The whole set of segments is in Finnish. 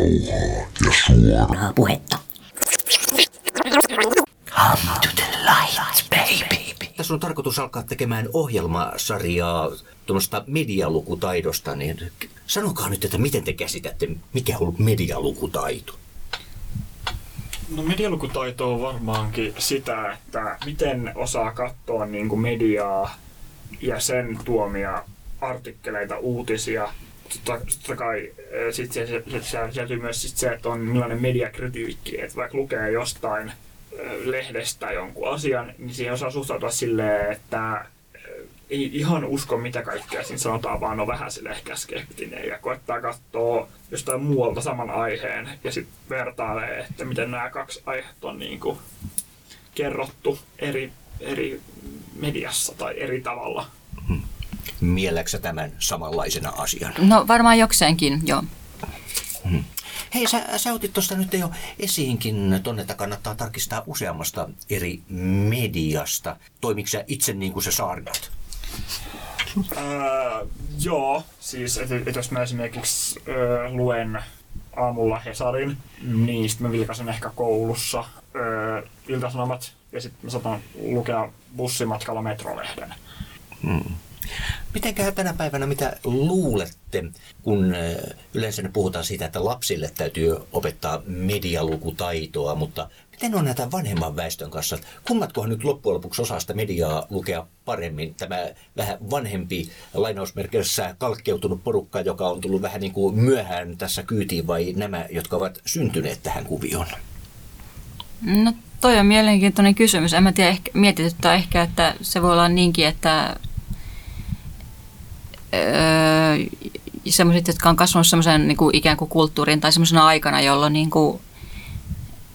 rauhaa ja suoraa puhetta. Come to the light, baby. Tässä on tarkoitus alkaa tekemään ohjelmasarjaa tuommoista medialukutaidosta, niin sanokaa nyt, että miten te käsitätte, mikä on medialukutaito? No medialukutaito on varmaankin sitä, että miten osaa katsoa niin kuin mediaa ja sen tuomia artikkeleita, uutisia. Totta, totta kai sitten se, se, se, sisältyy myös sit se, että on millainen mediakritiikki, että vaikka lukee jostain lehdestä jonkun asian, niin siihen osaa suhtautua silleen, että ei ihan usko mitä kaikkea siinä sanotaan, vaan on vähän sille ehkä skeptinen ja koettaa katsoa jostain muualta saman aiheen ja sitten vertailee, että miten nämä kaksi aihetta on niin kuin kerrottu eri, eri mediassa tai eri tavalla. Mieläksä tämän samanlaisena asiana? No varmaan jokseenkin, joo. Hmm. Hei, sä, sä otit tuosta nyt jo esiinkin tonne, että kannattaa tarkistaa useammasta eri mediasta. Toimiko sä itse niin kuin se saarnat? Äh, joo, siis että et jos mä esimerkiksi äh, luen aamulla Hesarin, niin sitten mä vilkaisen ehkä koulussa äh, iltasanomat ja sitten mä saatan lukea bussimatkalla metrolehden. Hmm. Mitenköhän tänä päivänä, mitä luulette, kun yleensä puhutaan siitä, että lapsille täytyy opettaa medialukutaitoa, mutta miten on näitä vanhemman väestön kanssa? Kummatkohan nyt loppujen lopuksi osaa sitä mediaa lukea paremmin? Tämä vähän vanhempi lainausmerkeissä kalkkeutunut porukka, joka on tullut vähän niin kuin myöhään tässä kyytiin, vai nämä, jotka ovat syntyneet tähän kuvioon? No toi on mielenkiintoinen kysymys. En mä tiedä, ehkä, mietityttää ehkä, että se voi olla niinkin, että öö, sellaiset, jotka on kasvanut semmoisen niin kuin ikään kuin kulttuurin tai semmoisena aikana, jolloin niin kuin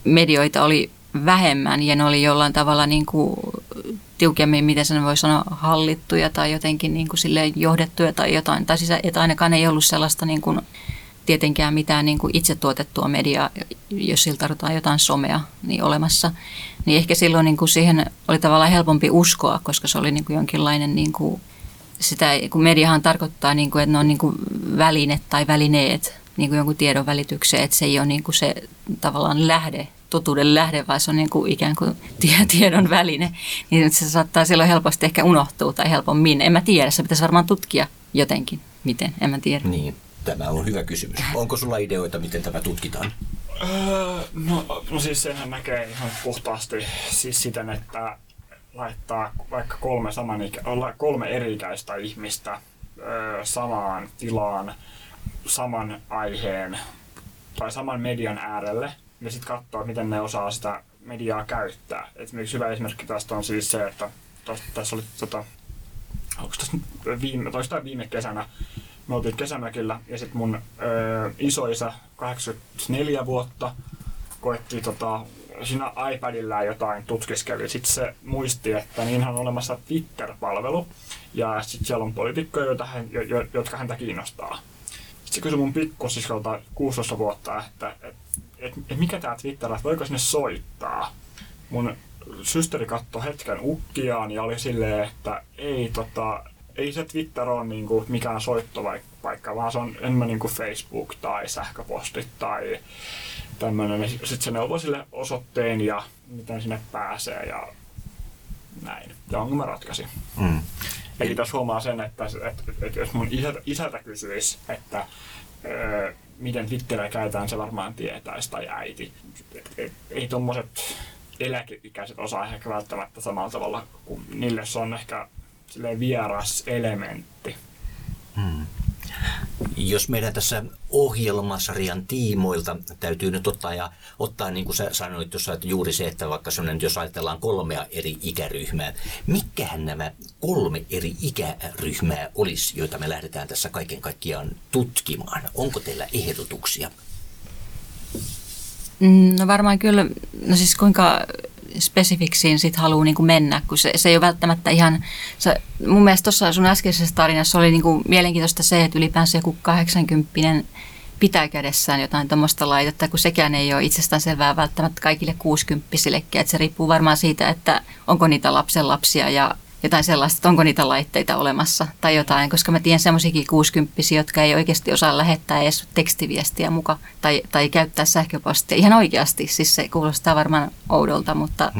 medioita oli vähemmän ja ne oli jollain tavalla niin kuin tiukemmin, miten sen voi sanoa, hallittuja tai jotenkin niin kuin silleen johdettuja tai jotain. Tai siis että ainakaan ei ollut sellaista niin kuin, tietenkään mitään niin kuin itse tuotettua mediaa, jos sillä tarvitaan jotain somea niin olemassa. Niin ehkä silloin niin kuin siihen oli tavallaan helpompi uskoa, koska se oli niin kuin jonkinlainen niin kuin sitä, kun mediahan tarkoittaa, niin kuin, että ne on niin kuin väline tai välineet niin kuin jonkun tiedon välitykseen, että se ei ole niin kuin se tavallaan lähde, totuuden lähde, vaan se on niin kuin ikään kuin tiedon väline, niin se saattaa silloin helposti ehkä unohtua tai helpommin. En mä tiedä, se pitäisi varmaan tutkia jotenkin, miten, en mä tiedä. Niin, tämä on hyvä kysymys. Onko sulla ideoita, miten tämä tutkitaan? Öö, no, no siis senhän näkee ihan puhtaasti siis siten, että laittaa vaikka kolme, samanikä, kolme eri-ikäistä ihmistä samaan tilaan, saman aiheen tai saman median äärelle ja sitten katsoa, miten ne osaa sitä mediaa käyttää. Esimerkiksi hyvä esimerkki tästä on siis se, että tässä oli tota, onko tässä viime, toista viime kesänä, me oltiin kesämökillä ja sitten mun ö, isoisä, 84 vuotta, koetti tota, siinä iPadilla jotain tutkiskeli. Sitten se muisti, että niinhän on olemassa Twitter-palvelu. Ja sitten siellä on poliitikkoja, joita hän, jo, jo, jotka häntä kiinnostaa. Sitten se kysyi mun pikkusiskolta 16 vuotta, että et, et, et mikä tämä Twitter on, voiko sinne soittaa. Mun systeri katsoi hetken ukkiaan ja oli silleen, että ei, tota, ei se Twitter ole niinku mikään soittopaikka, vaan se on enemmän niinku Facebook tai sähköpostit tai tämmöinen. Sitten se neuvoi sille osoitteen ja miten sinne pääsee ja näin. Ja onko mä ratkaisin. Mm. Eli tässä huomaa sen, että, että, että, että jos mun isältä, isältä kysyisi, että öö, miten Twitteriä käytetään, se varmaan tietäisi, tai äiti. Et, et, ei tuommoiset eläkeikäiset osaa ehkä välttämättä samalla tavalla, kun niille se on ehkä vieras elementti. Hmm. Jos meidän tässä ohjelmasarjan tiimoilta täytyy nyt ottaa ja ottaa, niin kuin sä sanoit tuossa, että juuri se, että vaikka sellainen, jos ajatellaan kolmea eri ikäryhmää, mikähän nämä kolme eri ikäryhmää olisi, joita me lähdetään tässä kaiken kaikkiaan tutkimaan? Onko teillä ehdotuksia? Mm, no varmaan kyllä, no siis kuinka spesifiksiin sit haluaa niin kuin mennä, kun se, se ei ole välttämättä ihan, se, mun mielestä tuossa sun äskeisessä tarinassa oli niin kuin mielenkiintoista se, että ylipäänsä joku 80 pitää kädessään jotain tuommoista laitetta, kun sekään ei ole itsestään selvää välttämättä kaikille kuusikymppisille, että se riippuu varmaan siitä, että onko niitä lapsen lapsia ja jotain sellaista, että onko niitä laitteita olemassa tai jotain, koska mä tiedän semmoisiakin 60 jotka ei oikeasti osaa lähettää edes tekstiviestiä muka tai, tai käyttää sähköpostia. Ihan oikeasti, siis se kuulostaa varmaan oudolta, mutta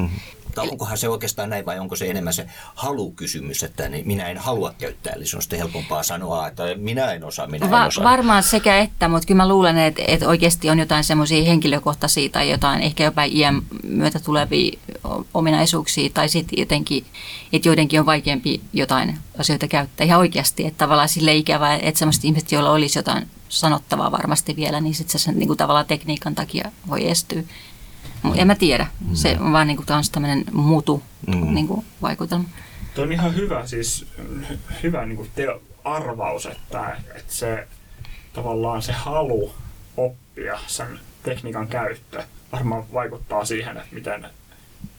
Tai onkohan se oikeastaan näin vai onko se enemmän se halukysymys, että niin minä en halua käyttää, eli se on sitten helpompaa sanoa, että minä en osaa, minä en Va- osaa. varmaan sekä että, mutta kyllä mä luulen, että, että oikeasti on jotain semmoisia henkilökohtaisia tai jotain ehkä jopa iän myötä tulevia ominaisuuksia tai sitten jotenkin, että joidenkin on vaikeampi jotain asioita käyttää ihan oikeasti, että tavallaan sille ikävää, että semmoiset ihmiset, joilla olisi jotain sanottavaa varmasti vielä, niin sitten se sen niin kuin tavallaan tekniikan takia voi estyä. En mä tiedä, se on vaan niin kuin, tämmöinen muutu Mm. niin kuin, vaikutelma. Tuo on ihan hyvä, siis hy- hyvä niin kuin teo, arvaus, että, että se tavallaan se halu oppia sen tekniikan käyttö varmaan vaikuttaa siihen, että miten,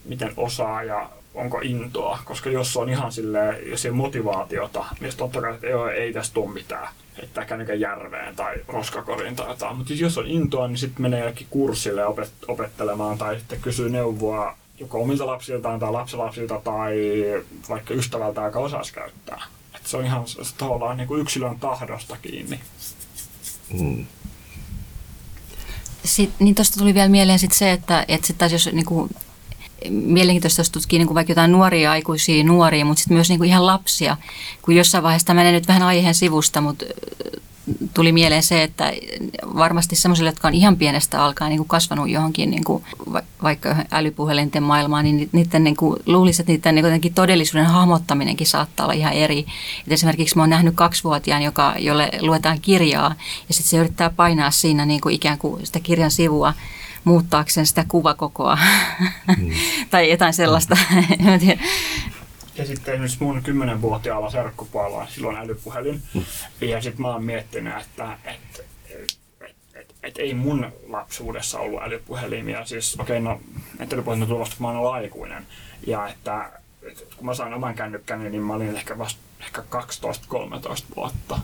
miten osaa ja onko intoa, koska jos on ihan silleen, jos ei motivaatiota, niin sitten totta kai, että ei, ei tästä tule mitään, että kännykän järveen tai roskakoriin tai jotain. Mutta jos on intoa, niin sitten menee jollekin kurssille opet- opettelemaan tai sitten kysyy neuvoa joko omilta lapsiltaan tai lapsilapsilta tai vaikka ystävältä, joka osaisi käyttää. Et se on ihan s- tavallaan niin kuin yksilön tahdosta kiinni. Mm. Sit, niin tuosta tuli vielä mieleen sit se, että, että sit taas jos niinku, mielenkiintoista jos tutkii niinku vaikka jotain nuoria aikuisia nuoria, mutta sitten myös niinku ihan lapsia, kun jossain vaiheessa menee nyt vähän aiheen sivusta, mutta tuli mieleen se, että varmasti sellaisille, jotka on ihan pienestä alkaen niin kuin kasvanut johonkin niin kuin va- vaikka älypuhelinten maailmaan, niin ni- niiden niin kuin, luulisi, että niiden niin kuin todellisuuden hahmottaminenkin saattaa olla ihan eri. Et esimerkiksi mä oon nähnyt kaksivuotiaan, joka, jolle luetaan kirjaa ja sitten se yrittää painaa siinä niin kuin ikään kuin sitä kirjan sivua muuttaakseen sitä kuvakokoa tai jotain sellaista. Tiedä. Ja sitten esimerkiksi mun 10-vuotiaalla serkkupuolella silloin älypuhelin. Ja sitten mä oon miettinyt, että et, et, ei mun lapsuudessa ollut älypuhelimia. Siis okei, okay, no älypuhelin tuli vasta kun mä oon ollut aikuinen. Ja että, et, kun mä sain oman kännykkäni, niin mä olin ehkä vasta ehkä 12-13 vuotta.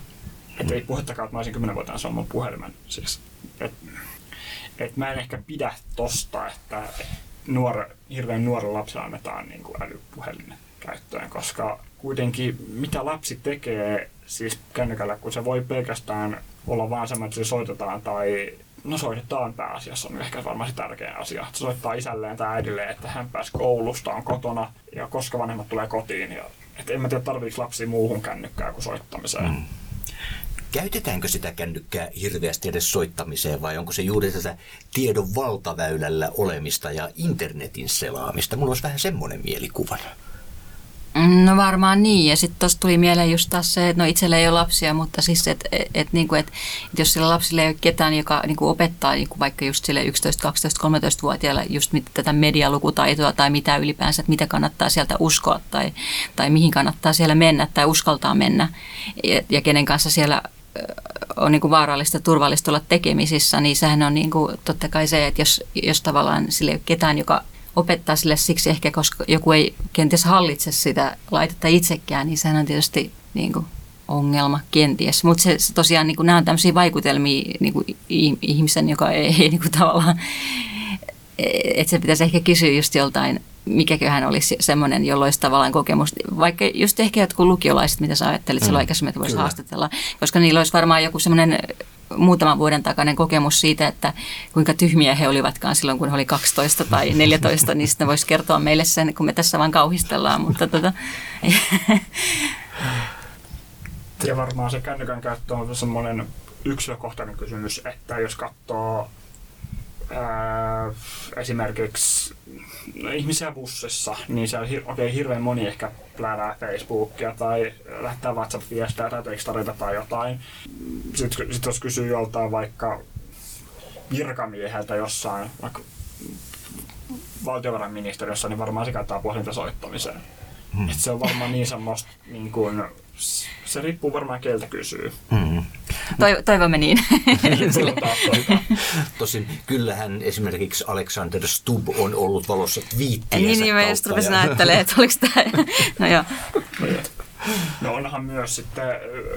Että ei puhettakaan, että mä olisin 10-vuotiaana saanut mun puhelimen. Siis, et, et mä en ehkä pidä tosta, että et nuor, hirveän nuoren lapselle annetaan niin kuin älypuhelin käyttöön, koska kuitenkin mitä lapsi tekee siis kännykällä, kun se voi pelkästään olla vaan semmoinen, että se soitetaan tai No soitetaan pääasiassa on ehkä varmaan se tärkein asia. Se soittaa isälleen tai äidilleen, että hän pääsi koulusta, on kotona ja koska vanhemmat tulee kotiin. Ja, et en mä tiedä, tarviiko lapsi muuhun kännykkää kuin soittamiseen. Mm. Käytetäänkö sitä kännykkää hirveästi edes soittamiseen vai onko se juuri tätä tiedon valtaväylällä olemista ja internetin selaamista? Mulla olisi vähän semmoinen mielikuva. No varmaan niin. Ja sitten tuossa tuli mieleen just taas se, että no itsellä ei ole lapsia, mutta siis, että et, et, niinku, et, et jos sillä lapsilla ei ole ketään, joka niinku opettaa niinku vaikka just sille 11, 12, 13-vuotiaille just mit, tätä medialukutaitoa tai mitä ylipäänsä, että mitä kannattaa sieltä uskoa tai, tai mihin kannattaa siellä mennä tai uskaltaa mennä ja, ja kenen kanssa siellä on niin kuin vaarallista turvallista olla tekemisissä, niin sehän on niin kuin, totta kai se, että jos, jos tavallaan sille ei ole ketään, joka opettaa sille siksi ehkä, koska joku ei kenties hallitse sitä laitetta itsekään, niin sehän on tietysti niin kuin ongelma kenties. Mutta se, se tosiaan, niin kuin, nämä on tämmöisiä vaikutelmia niin kuin ihmisen, joka ei, ei niin kuin tavallaan, että se pitäisi ehkä kysyä just joltain, mikäköhän olisi semmoinen, jolla olisi tavallaan kokemus, vaikka just ehkä jotkut lukiolaiset, mitä sä ajattelit mm, silloin aikaisemmin, että voisi haastatella, koska niillä olisi varmaan joku semmoinen muutaman vuoden takainen kokemus siitä, että kuinka tyhmiä he olivatkaan silloin, kun he oli 12 tai 14, niin sitten voisi kertoa meille sen, kun me tässä vaan kauhistellaan, mutta tota, Ja varmaan se kännykän käyttö on semmoinen yksilökohtainen kysymys, että jos katsoo ää, esimerkiksi no, ihmisiä bussissa, niin siellä hir- okay, hirveän moni ehkä plärää Facebookia tai lähettää WhatsApp-viestejä tai tekstareita tai jotain. Sitten sit jos kysyy joltain vaikka virkamieheltä jossain, vaikka valtiovarainministeriössä, niin varmaan se käyttää puhelinta soittamiseen. Hmm. Et se on varmaan niin semmoista, niin kuin, se riippuu varmaan keltä kysyy. Mm. Toiv- toivomme niin. Toivotaan, toivotaan. Tosin kyllähän esimerkiksi Alexander Stubb on ollut valossa viittiensä niin, niin mä just rupesin ja- ajattelemaan, että oliko tämä, no joo. No onhan myös sitten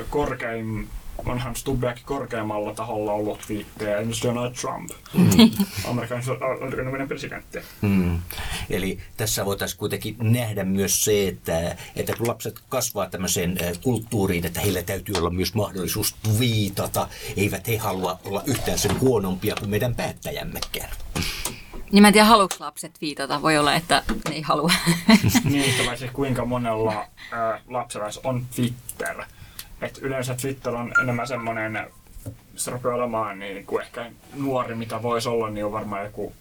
korkein onhan Stubbeakin korkeammalla taholla ollut twiittejä, esimerkiksi Donald Trump, mm. amerikkalainen presidentti. Mm. Eli tässä voitaisiin kuitenkin nähdä myös se, että, että kun lapset kasvaa tämmöiseen äh, kulttuuriin, että heillä täytyy olla myös mahdollisuus viitata, eivät he halua olla yhtään sen huonompia kuin meidän päättäjämmekään. Niin mä en tiedä, haluatko lapset viitata. Voi olla, että ne ei halua. niin, vai se kuinka monella äh, lapsella on Twitter. Et yleensä Twitter on enemmän semmoinen, se rupeaa olemaan niin kuin ehkä nuori, mitä voisi olla, niin on varmaan joku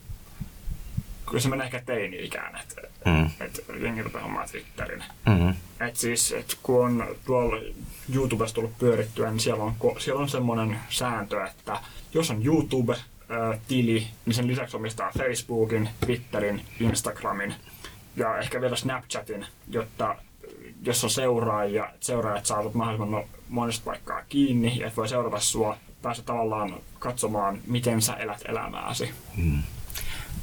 kyllä se menee ehkä teini-ikään, että mm. et jengi rupeaa omaa Twitterin. Mm-hmm. Et siis, et kun on tuolla YouTubesta tullut pyörittyä, niin siellä on, siellä on semmoinen sääntö, että jos on YouTube, tili, niin sen lisäksi omistaa Facebookin, Twitterin, Instagramin ja ehkä vielä Snapchatin, jotta jos on seuraajia, seuraajat saavat mahdollisimman no, monesta paikkaa kiinni ja voi seurata sua, päästä tavallaan katsomaan, miten sä elät elämääsi. Hmm.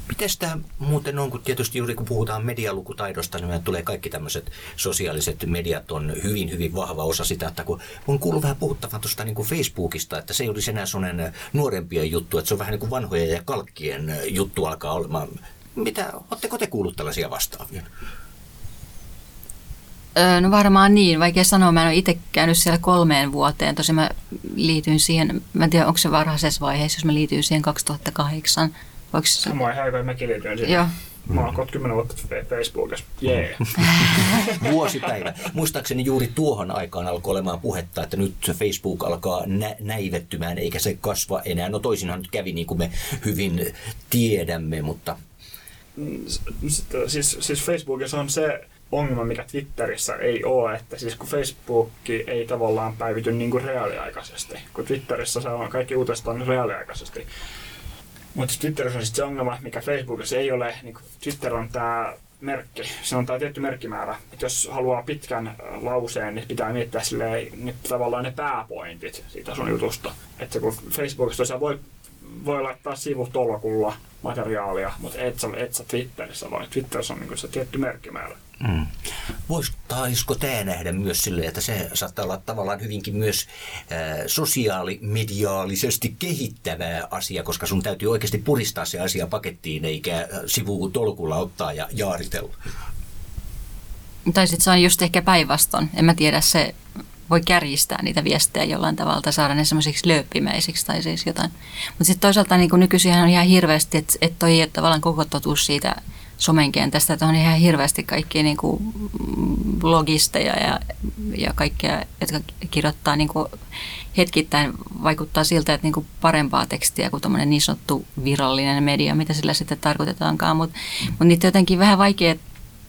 Miten tämä muuten on, kun tietysti juuri kun puhutaan medialukutaidosta, niin tulee kaikki tämmöiset sosiaaliset mediat on hyvin, hyvin vahva osa sitä, että kun on kuullut vähän puhuttavan tuosta niin Facebookista, että se ei olisi enää sellainen nuorempien juttu, että se on vähän niin kuin vanhojen ja kalkkien juttu alkaa olemaan. Mitä, oletteko te kuullut tällaisia vastaavia? No varmaan niin, vaikea sanoa. Mä en ole itse käynyt siellä kolmeen vuoteen. Tosi mä liityin siihen, mä en tiedä onko se varhaisessa vaiheessa, jos mä liityin siihen 2008 Voiko... Samoin häivä mäkin liityin siihen. Joo. Mä oon 10 vuotta Facebookissa. Jee. Yeah. Vuosipäivä. Muistaakseni juuri tuohon aikaan alkoi olemaan puhetta, että nyt Facebook alkaa nä- näivettymään eikä se kasva enää. No toisinhan nyt kävi niin kuin me hyvin tiedämme, mutta... Siis, siis Facebookissa on se ongelma, mikä Twitterissä ei ole, että siis kun Facebook ei tavallaan päivity niin kuin reaaliaikaisesti, kun Twitterissä se on kaikki uutiset on reaaliaikaisesti. Mutta Twitterissä on se ongelma, mikä Facebookissa ei ole. Niin Twitter on tämä merkki, se on tämä tietty merkkimäärä. Et jos haluaa pitkän äh, lauseen, niin pitää miettiä silleen, niin tavallaan ne pääpointit siitä sun jutusta. Että kun Facebookissa tosiaan voi, voi laittaa sivutolkulla materiaalia, mutta et sä, et sä Twitterissä, vaan Twitterissä on niin se tietty merkkimäärä. Mm. Voisiko tämä nähdä myös sille, että se saattaa olla tavallaan hyvinkin myös äh, sosiaalimediaalisesti kehittävää asia, koska sun täytyy oikeasti puristaa se asia pakettiin eikä tolkulla ottaa ja jaaritella. Tai sitten se on just ehkä päinvastoin. En mä tiedä, se voi kärjistää niitä viestejä jollain tavalla saada ne semmoisiksi lööppimäisiksi tai siis jotain. Mutta sitten toisaalta niin nykyisin on ihan hirveästi, että et toi ei tavallaan koko totuus siitä somen kentästä, että on ihan hirveästi kaikkia niin kuin blogisteja ja, ja kaikkea, jotka kirjoittaa niin kuin hetkittäin vaikuttaa siltä, että niin kuin parempaa tekstiä kuin tämmöinen niin sanottu virallinen media, mitä sillä sitten tarkoitetaankaan, mutta mut niitä jotenkin vähän vaikea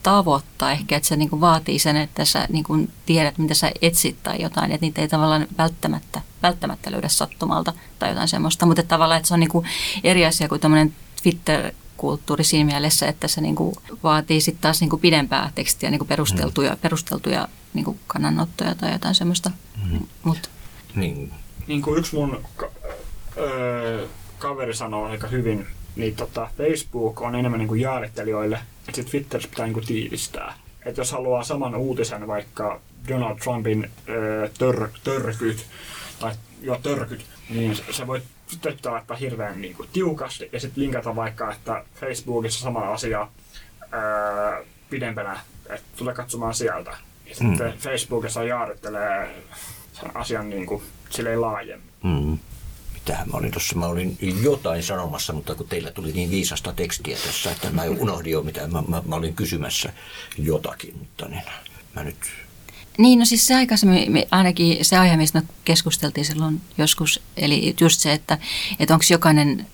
tavoittaa ehkä, että se niin kuin vaatii sen, että sä niin kuin tiedät, mitä sä etsit tai jotain, että niitä ei tavallaan välttämättä, välttämättä löydä sattumalta tai jotain semmoista, mutta tavallaan, että se on niin kuin eri asia kuin tämmöinen Twitter kulttuuri siinä mielessä, että se niin kuin vaatii sitten taas niin kuin pidempää tekstiä, niin kuin perusteltuja, mm. perusteltuja niin kuin kannanottoja tai jotain semmoista. Mm. Mut. Niin. niin kuin yksi mun ka- öö, kaveri sanoo aika hyvin, niin tota, Facebook on enemmän niin kuin jaarittelijoille, sit Twitterissä pitää niin kuin tiivistää. Että jos haluaa saman uutisen, vaikka Donald Trumpin öö, tör, törkyt, tai jo törkyt, niin se voi sitten laittaa hirveän niin kuin, tiukasti ja sitten linkata vaikka, että Facebookissa sama asia ää, pidempänä, että tulee katsomaan sieltä. Ja sitten mm. Facebookissa jaarittelee sen asian niin kuin, silleen laajemmin. Mm. Mitähän mä olin tuossa, mä olin jotain sanomassa, mutta kun teillä tuli niin viisasta tekstiä tässä, että mä unohdin jo mitä, mä, mä, mä olin kysymässä jotakin, mutta niin, mä nyt niin, no siis se aikaisemmin, ainakin se aihe, mistä me keskusteltiin silloin joskus, eli just se, että, että onko jokainen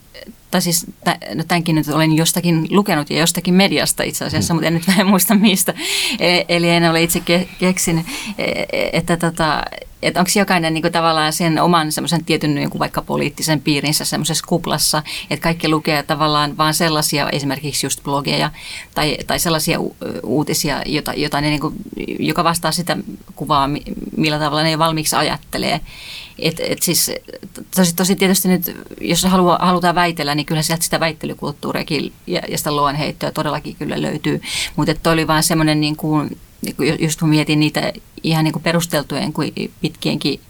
tai siis no tämänkin nyt olen jostakin lukenut ja jostakin mediasta itse asiassa, mm. mutta en nyt vähän muista mistä. E, eli en ole itse ke- keksinyt, e, e, että, tota, että onko jokainen niin kuin tavallaan sen oman semmoisen tietyn niin kuin vaikka poliittisen piirinsä semmoisessa kuplassa, että kaikki lukee tavallaan vaan sellaisia esimerkiksi just blogeja tai, tai sellaisia u- uutisia, jota, jota ne niin kuin, joka vastaa sitä kuvaa, millä tavalla ne valmiiksi ajattelee. Et, et siis, tosi, tosi tietysti nyt, jos haluaa, halutaan väitellä, niin kyllä sieltä sitä väittelykulttuuriakin ja, ja sitä luonheittoa todellakin kyllä löytyy. Mutta toi oli vaan semmoinen, niin kuin, niin kuin just kun mietin niitä ihan niin kuin perusteltujen kuin pitkienkin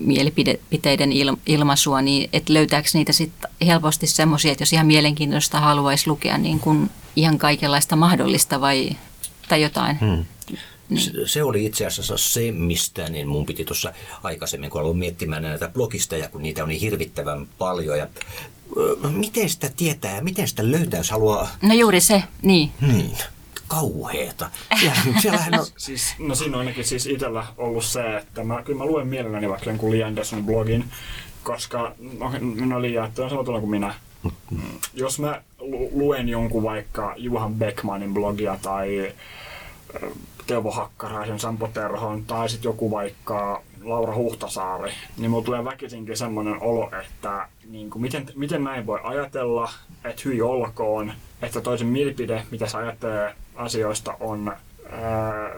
mielipiteiden il, ilmaisua, niin että löytääkö niitä sitten helposti semmoisia, että jos ihan mielenkiintoista haluaisi lukea niin kuin ihan kaikenlaista mahdollista vai tai jotain. Hmm. Se, se oli itse asiassa se, mistä niin mun piti tuossa aikaisemmin, kun aloin miettimään näitä blogisteja, kun niitä on niin hirvittävän paljon. Ja, miten sitä tietää ja miten sitä löytää, jos haluaa... No juuri se, niin. Niin, kauheeta. Siellähän on... Siis, no siinä on ainakin siis itsellä ollut se, että mä, kyllä mä luen mielelläni vaikka jonkun Lee Anderson blogin, koska no, minä oli jaettu samalla kuin minä. Jos mä lu- luen jonkun vaikka Juhan Beckmanin blogia tai ö, Teuvo Hakkaraisen, Sampo Terhon tai sitten joku vaikka Laura Huhtasaari, niin mulla tulee väkisinkin semmoinen olo, että niin kuin, miten, miten näin voi ajatella, että hyi olkoon, että toisen mielipide, mitä se ajattelee asioista, on ää,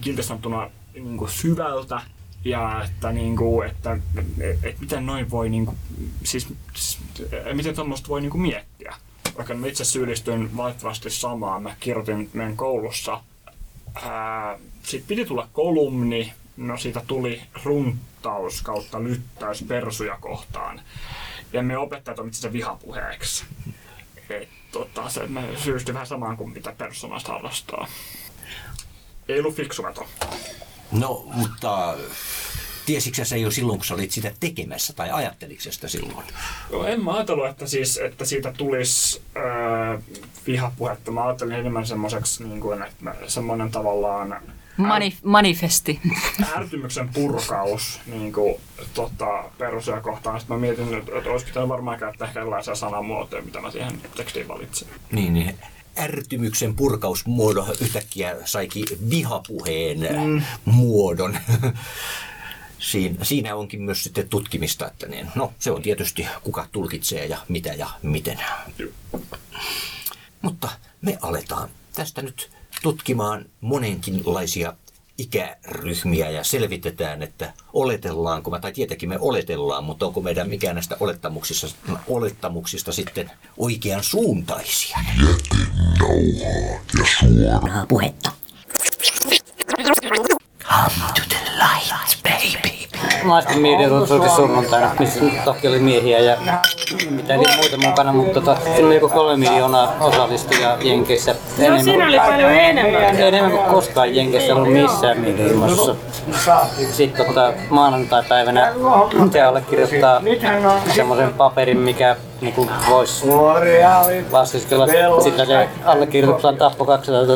kiltisti sanottuna niin kuin syvältä ja että, niin kuin, että et, et miten noin voi, niin kuin, siis, siis miten tuommoista voi niin kuin miettiä. Vaikka mä itse syyllistyn valitettavasti samaan, mä kirjoitin meidän koulussa siitä piti tulla kolumni, no siitä tuli runtaus kautta lyttäys persuja kohtaan. Ja me opettajat on itse vihapuheeksi. Et, tota, se, me syystyi vähän samaan kuin mitä persoonasta harrastaa. Ei ollut fiksu veto. No, mutta tiesitkö sä jo silloin, kun sä olit sitä tekemässä, tai ajatteliko sitä silloin? No, en mä ajatellut, että, siis, että siitä tulisi öö, vihapuhetta. Mä ajattelin enemmän semmoiseksi, niin kuin, että semmoinen tavallaan Manif- manifesti. ärtymyksen purkaus niin kuin, tota, perusia kohtaan. Sitten mä mietin, että, että olisi pitänyt varmaan käyttää ehkä erilaisia sanamuotoja, mitä mä siihen tekstiin valitsin. Niin, niin ärtymyksen purkausmuodo yhtäkkiä saikin vihapuheen mm. muodon. Siinä, siinä onkin myös sitten tutkimista, että niin, no se on tietysti kuka tulkitsee ja mitä ja miten. Mutta me aletaan tästä nyt tutkimaan monenkinlaisia ikäryhmiä ja selvitetään, että oletellaanko me, tai tietenkin me oletellaan, mutta onko meidän mikään näistä olettamuksista, olettamuksista sitten oikean suuntaisia. Jätenauhaa ja suoraa puhetta. Naisten mielenosoitus oli sunnuntaina, missä toki oli miehiä ja mitä niitä muita mukana, mutta tota, siinä oli joku kolme miljoonaa osallistujaa Jenkeissä. No siinä oli paljon enemmän. enemmän kuin koskaan Jenkeissä ollut missään mielenosoituksessa. Sitten tota, maanantai-päivänä se allekirjoittaa semmoisen paperin, mikä niinku voisi laskeskella sillä se allekirjoituksella tappo 200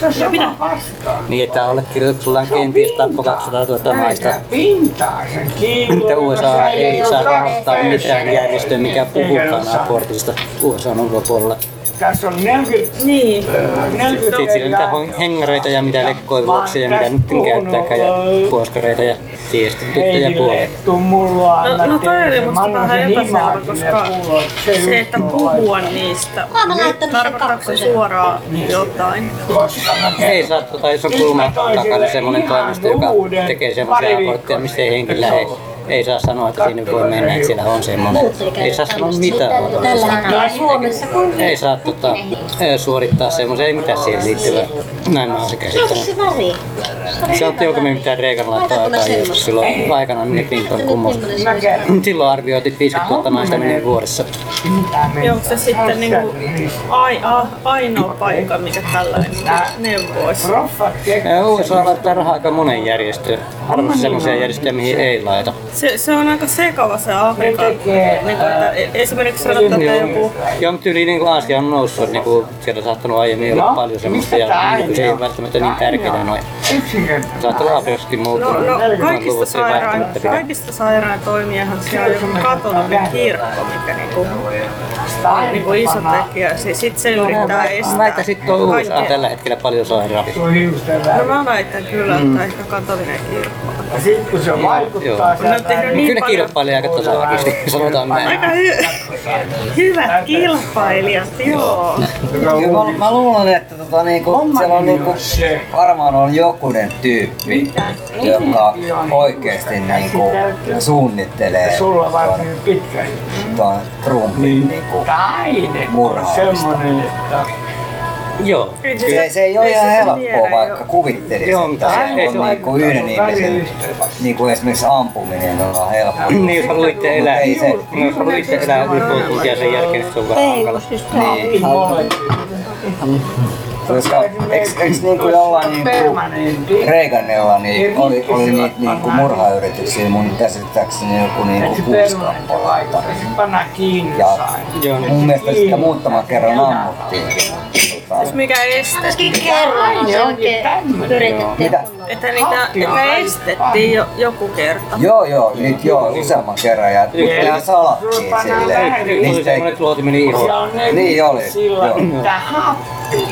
000 naista. Niin, että allekirjoituksella on kenties tappo 200 000 naista. Että USA ei saa rahoittaa mitään järjestöä, mikä puhutaan abortista USAn ulkopuolella. Tässä on 40, niin. 40 Sitten niitä hengareita ja mitä lekkoivuuksia ja mitä nyt käyttääkään ja puoskareita ja tiesti tyttöjä mulla No, no toi oli musta vähän epäselvä, koska se, että puhua niistä, niin tarkoittaako se suoraan jotain? Ei saa, tota, jos on kulma takana semmoinen toimisto, joka tekee semmoisia abortteja, missä ei henki lähde. Ei saa sanoa, että sinne voi mennä, että siellä on semmoinen. Ei saa sanoa mitään. Suomessa kun Ei saa tota, suorittaa semmoisia, ei mitään siihen liittyvää. Näin mä oon se käsittänyt. se väri. Se on tiukemmin mitään Reikan laittaa aikaa joskus silloin aikanaan minne Clinton kummos. Silloin arvioitiin, että 50 000 naista menee vuodessa. Ja onko se sitten niinku ai, a, ainoa paikka, mikä tällainen neuvoisi? Ja USA laittaa rahaa aika monen järjestöön. Harvassa semmoisia järjestöjä, mihin ei laita. Se, se on aika sekava se Afrikan. Niinku, että e- esimerkiksi sanotaan, että joku Joo, mutta yli niin Aasia on noussut, niin kuin siellä on saattanut aiemmin olla paljon semmoista ja se ei välttämättä niin tärkeää noin. Saattaa olla Afrikassakin muuttunut. No, no kaikista, sairaan, kaikista sairaan toimijahan siellä on joku katolinen kirkko, mikä niinku, on niinku iso tekijä. Siis sit se yrittää estää. Väitä sitten on USA kaikkea. tällä hetkellä paljon sairaampi. No mä väitän kyllä, että ehkä katolinen kirkko. Sitten kun se Joo. vaikuttaa Ne on tehnyt niin Kyllä ne kilpailee aika tasaväkisesti, sanotaan näin. Aika hy- hyvät kilpailijat, joo. Mä, mä luulen, että tota, niinku, siellä on niinku, varmaan on jokunen tyyppi, joka oikeesti niinku, suunnittelee sulla tuon, niin pitkä. tuon Trumpin niinku, Aine on murhaamista. semmonen, että Joo. Se, se ei ole ihan helppoa, vaikka kuvittelisi, Joo, että mutta se ei on se ole- niin kuin yhden ihmisen, niin kuin esimerkiksi ampuminen on helppoa. Niin, jos haluat itse elää, Ei se, no, jos haluat itse elää yli puoli tuntia sen jälkeen, niin se on vähän hankala. niin. Koska eikö, eikö niin kuin jollain niin kuin Reaganilla niin oli, oli niitä niin kuin murhayrityksiä mun käsittääkseni joku niin kuin kuusi kiinni Ja Joo, mun mielestä sitä muutaman kerran ammuttiinkin. Tota, Mikä este? Kerran se oikein yritettiin. Että niitä että estettiin jo, joku kerta. Joo, joo, nyt joo, useamman kerran ja ihan salattiin silleen. Oli Niistä ei, semmoinen, että luoti meni ihoon. niin oli, joo.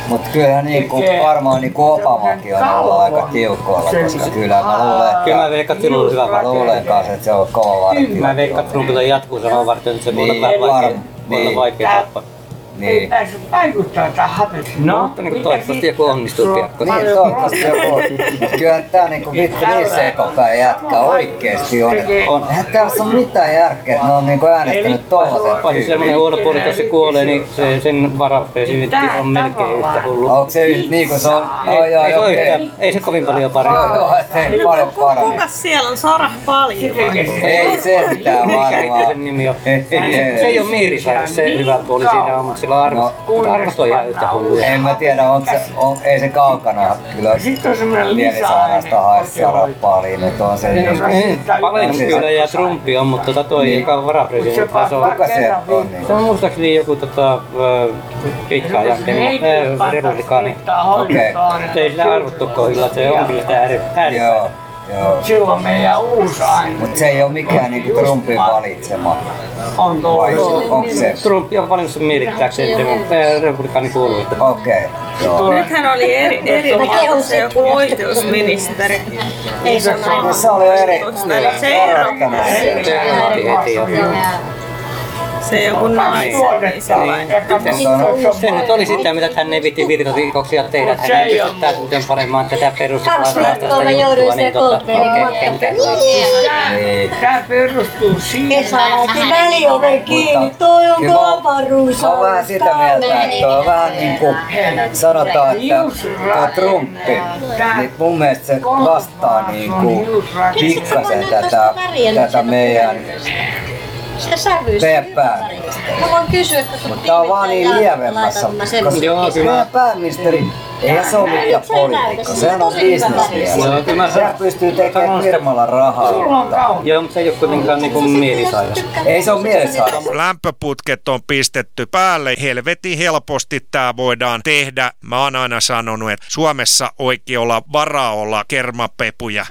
Mutta kyllähän niinku, varmaan niinku Obamakin on ollut aika tiukoilla, koska kyllä mä luulen, Kyllä mä että, veikkaan, että on hyvä mä vartio. luulen kanssa, että se on kova vartio. Mä veikkaan, että Trumpilla jatkuu samaan varten, että se voi olla Niin, vähän vaikea, niin. vaikea tappaa. Niin. Pääsy vaikuttaa tähän hapettiin. No, mutta niin kuin toivottavasti joku onnistuu piakkoin. Niin, toivottavasti joku. Kyllä tää niinku vittu niin sekopäin jätkä oikeesti on. On. Eihän tässä ole mitään järkeä, että ne on niinku äänestänyt tollasen Paitsi semmoinen huono puoli, että jos se kuolee, niin se, sen varapresidentti on melkein yhtä hullu. Onko se yht niin kuin se on? Ei, ai ei, se okei. yhtään, ei se kovin paljon Joo, parempi. joo, ettei paljon paremmin. Kuka siellä on Sarah paljon? Ei se mitään varmaan. on? Ei, ei, Se ei. ei ole Miirisairaus, se hyvä puoli siinä on, mutta sillä on arvo, mutta arvot on ihan yhtä hulluja. En mä tiedä, onko se, on, ei se kaukana. Kyllä Sitten on semmoinen mielisairaasta haisi rappaliin, että on se niin. Paljon kyllä ja Trumpi on, mutta tota toi, joka on varapresidentti, se on Kuka se on niin? Se on muistaakseni joku tota, pitkä ö, republikaani. Okei. Ei sillä arvottu kohdilla, se on kyllä tää ääri- ääripää. Joo. Silloin meidän uusi aine Mutta se ei ole mikään niinku Trumpin valitsema. on Vai tuo. onko se? Trump on valinnut sen republikaanin puoluetta. Okei, okay, joo. Nythän oli eri, eri se joku oikeusministeri. Ei se ole se oli eri. Se Erottanut sen. Se erotti heti jo. Se joku naisen. Niin sellainen. Sitten on- Se nyt oli sitä, mitä hän ei viti virtarikoksia tehdä. Hän ei pysty täytäntöön panemaan tätä perustuslaista jouduin siihen poltteeriin Niin. Tämä perustuu siihen. Laitti välioven kiinni, toi on avaruus. Mä oon vähän sitä mieltä, että on vähän niin kuin sanotaan, että tuo Trumpi, niin mun mielestä se vastaa niin kuin pikkasen tätä, tätä meidän, Sitä pääministeriä. Mä voin kysyä, että kun Mutta tää on vaan niin lievemmässä, koska Joo, kyllä. meidän pääministeri, eihän se ole mikään poliitikko, sehän on bisnesmies. Joo, kyllä mä- Sehän pystyy tekemään firmalla rahaa. Joo, mutta se ei ole kuitenkaan niinku mielisairas. Ei se ole mielessä. lämpöputket on pistetty päälle. Helvetin helposti tämä voidaan tehdä. Mä oon aina sanonut, että Suomessa oikein olla varaa olla kermapepuja.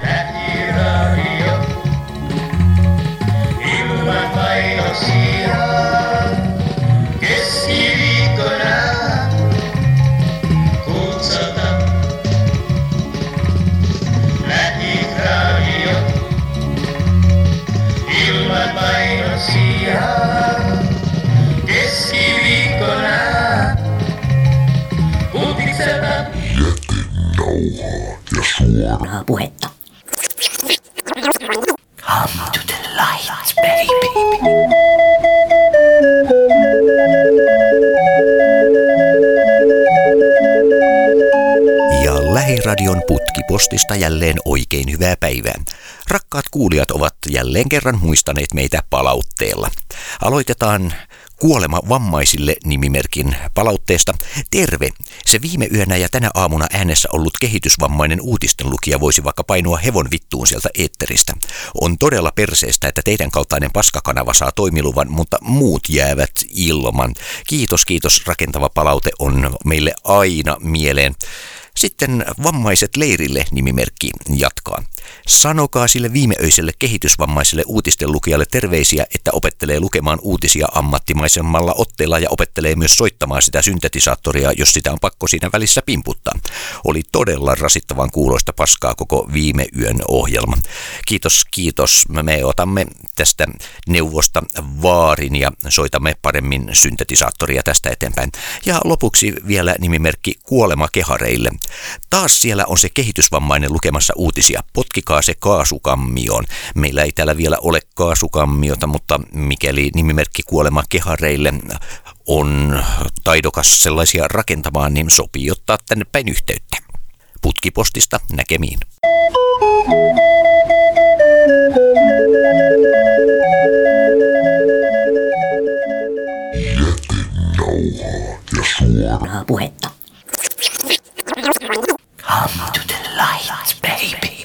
Jätenauhaa ja suoraa puhetta. Come to the light, baby. Ja Lähiradion putkipostista jälleen oikein hyvää päivää. Rakkaat kuulijat ovat jälleen kerran muistaneet meitä palautteella. Aloitetaan Kuolema vammaisille nimimerkin palautteesta. Terve! Se viime yönä ja tänä aamuna äänessä ollut kehitysvammainen uutisten lukija voisi vaikka painua hevon vittuun sieltä eetteristä. On todella perseestä, että teidän kaltainen paskakanava saa toimiluvan, mutta muut jäävät ilman. Kiitos, kiitos. Rakentava palaute on meille aina mieleen. Sitten vammaiset leirille nimimerkki jatkaa. Sanokaa sille viimeöiselle kehitysvammaiselle uutisten lukijalle terveisiä, että opettelee lukemaan uutisia ammattimaisemmalla otteella ja opettelee myös soittamaan sitä syntetisaattoria, jos sitä on pakko siinä välissä pimputtaa. Oli todella rasittavan kuuloista paskaa koko viime yön ohjelma. Kiitos, kiitos. Me otamme tästä neuvosta vaarin ja soitamme paremmin syntetisaattoria tästä eteenpäin. Ja lopuksi vielä nimimerkki Kuolema kehareille. Taas siellä on se kehitysvammainen lukemassa uutisia tutkikaa se kaasukammioon. Meillä ei täällä vielä ole kaasukammiota, mutta mikäli nimimerkki kuolema kehareille on taidokas sellaisia rakentamaan, niin sopii ottaa tänne päin yhteyttä. Putkipostista näkemiin. Suoraa puhetta. Come to the light, baby.